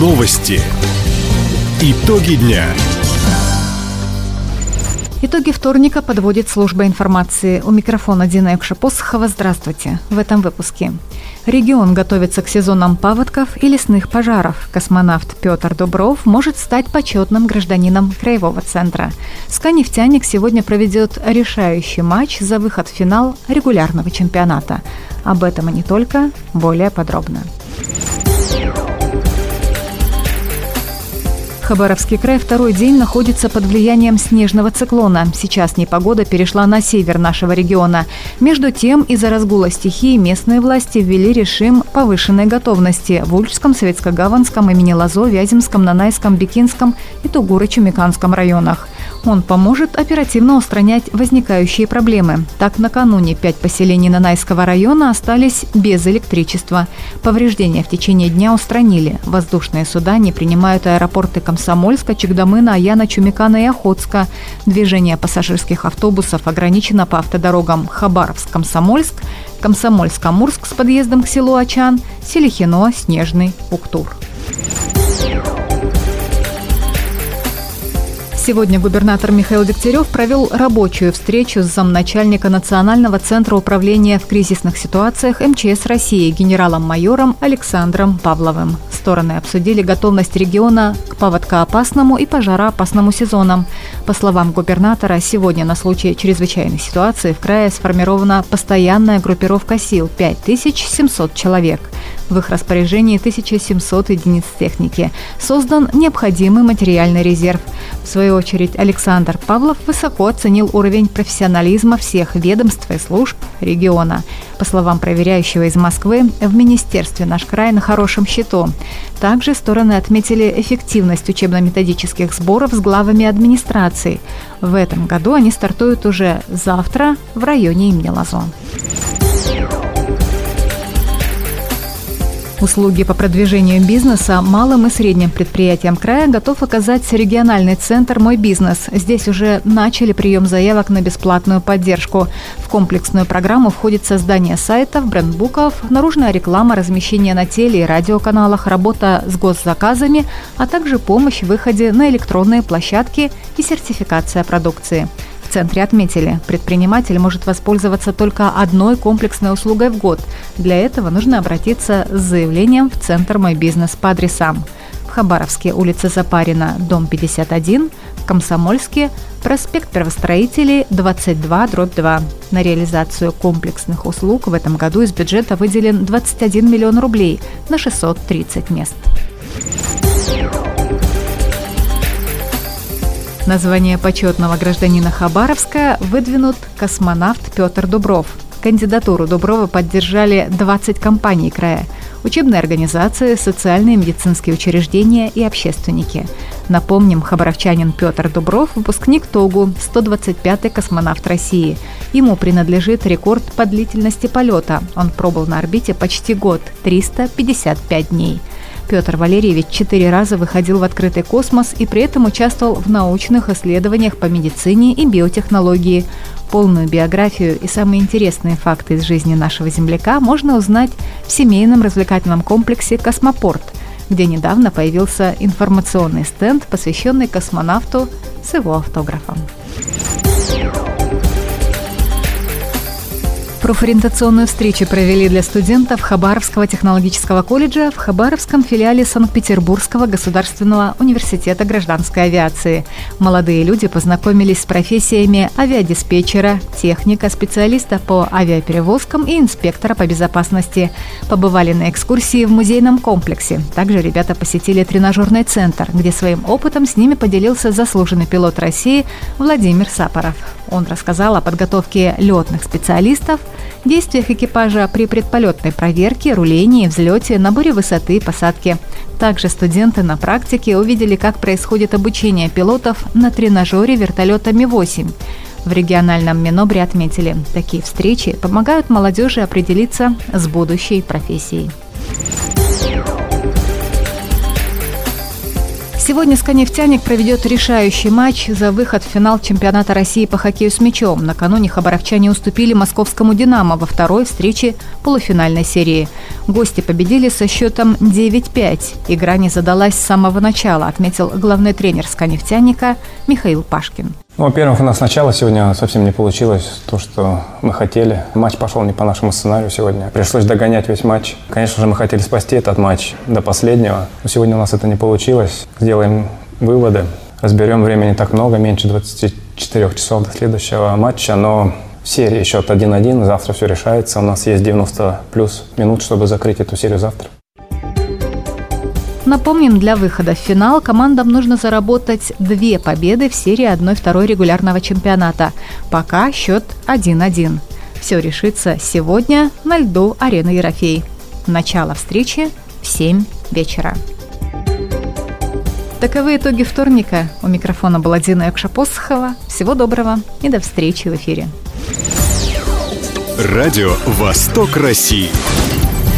Новости. Итоги дня. Итоги вторника подводит служба информации. У микрофона Дина Экшапосхова. Здравствуйте. В этом выпуске. Регион готовится к сезонам паводков и лесных пожаров. Космонавт Петр Дубров может стать почетным гражданином Краевого центра. «Ска-нефтяник» сегодня проведет решающий матч за выход в финал регулярного чемпионата. Об этом и не только, более подробно. Хабаровский край второй день находится под влиянием снежного циклона. Сейчас непогода перешла на север нашего региона. Между тем, из-за разгула стихии местные власти ввели режим повышенной готовности в Ульчском, Советско-Гаванском, имени Лазо, Вяземском, Нанайском, Бикинском и Тугуро-Чумиканском районах. Он поможет оперативно устранять возникающие проблемы. Так, накануне пять поселений Нанайского района остались без электричества. Повреждения в течение дня устранили. Воздушные суда не принимают аэропорты Комсомольска, Чегдамына, Аяна, Чумикана и Охотска. Движение пассажирских автобусов ограничено по автодорогам Хабаровск-Комсомольск, Комсомольск-Амурск с подъездом к селу Ачан, Селихино, Снежный, Уктур. Сегодня губернатор Михаил Дегтярев провел рабочую встречу с замначальника Национального центра управления в кризисных ситуациях МЧС России генералом-майором Александром Павловым. Стороны обсудили готовность региона к паводкоопасному и пожароопасному сезонам. По словам губернатора, сегодня на случай чрезвычайной ситуации в крае сформирована постоянная группировка сил – 5700 человек. В их распоряжении 1700 единиц техники. Создан необходимый материальный резерв. В свою очередь, Александр Павлов высоко оценил уровень профессионализма всех ведомств и служб региона. По словам проверяющего из Москвы, в министерстве наш край на хорошем счету. Также стороны отметили эффективность учебно-методических сборов с главами администрации. В этом году они стартуют уже завтра в районе имени Лазо. Услуги по продвижению бизнеса малым и средним предприятиям края готов оказать региональный центр «Мой бизнес». Здесь уже начали прием заявок на бесплатную поддержку. В комплексную программу входит создание сайтов, брендбуков, наружная реклама, размещение на теле и радиоканалах, работа с госзаказами, а также помощь в выходе на электронные площадки и сертификация продукции. В центре отметили, предприниматель может воспользоваться только одной комплексной услугой в год. Для этого нужно обратиться с заявлением в Центр «Мой бизнес» по адресам в Хабаровске улица Запарина, дом 51, в Комсомольске проспект Первостроителей, 22, дробь 2. На реализацию комплексных услуг в этом году из бюджета выделен 21 миллион рублей на 630 мест. Название почетного гражданина Хабаровска выдвинут космонавт Петр Дубров. Кандидатуру Дуброва поддержали 20 компаний края, учебные организации, социальные медицинские учреждения и общественники. Напомним, хабаровчанин Петр Дубров – выпускник ТОГУ, 125-й космонавт России. Ему принадлежит рекорд по длительности полета. Он пробыл на орбите почти год – 355 дней. Петр Валерьевич четыре раза выходил в открытый космос и при этом участвовал в научных исследованиях по медицине и биотехнологии. Полную биографию и самые интересные факты из жизни нашего земляка можно узнать в семейном развлекательном комплексе «Космопорт», где недавно появился информационный стенд, посвященный космонавту с его автографом. Профориентационную встречу провели для студентов Хабаровского технологического колледжа в Хабаровском филиале Санкт-Петербургского государственного университета гражданской авиации. Молодые люди познакомились с профессиями авиадиспетчера, техника, специалиста по авиаперевозкам и инспектора по безопасности. Побывали на экскурсии в музейном комплексе. Также ребята посетили тренажерный центр, где своим опытом с ними поделился заслуженный пилот России Владимир Сапоров. Он рассказал о подготовке летных специалистов, действиях экипажа при предполетной проверке, рулении, взлете, наборе высоты и посадке. Также студенты на практике увидели, как происходит обучение пилотов на тренажере вертолета Ми-8. В региональном Минобре отметили, такие встречи помогают молодежи определиться с будущей профессией. Сегодня «Сканефтяник» проведет решающий матч за выход в финал чемпионата России по хоккею с мячом. Накануне хабаровчане уступили московскому «Динамо» во второй встрече полуфинальной серии. Гости победили со счетом 9-5. Игра не задалась с самого начала, отметил главный тренер «Сканефтяника» Михаил Пашкин. Ну, во-первых, у нас сначала сегодня совсем не получилось то, что мы хотели. Матч пошел не по нашему сценарию сегодня. Пришлось догонять весь матч. Конечно же, мы хотели спасти этот матч до последнего. Но сегодня у нас это не получилось. Сделаем выводы. Разберем времени так много, меньше 24 часов до следующего матча, но в серии счет 1-1, завтра все решается. У нас есть 90 плюс минут, чтобы закрыть эту серию завтра. Напомним, для выхода в финал командам нужно заработать две победы в серии 1-2 регулярного чемпионата. Пока счет 1-1. Все решится сегодня на льду арены Ерофей. Начало встречи в 7 вечера. Таковы итоги вторника. У микрофона была Дина Якшапосхова. Всего доброго и до встречи в эфире. Радио «Восток России».